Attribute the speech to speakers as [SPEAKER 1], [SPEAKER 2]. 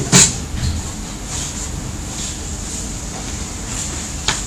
[SPEAKER 1] Thank you.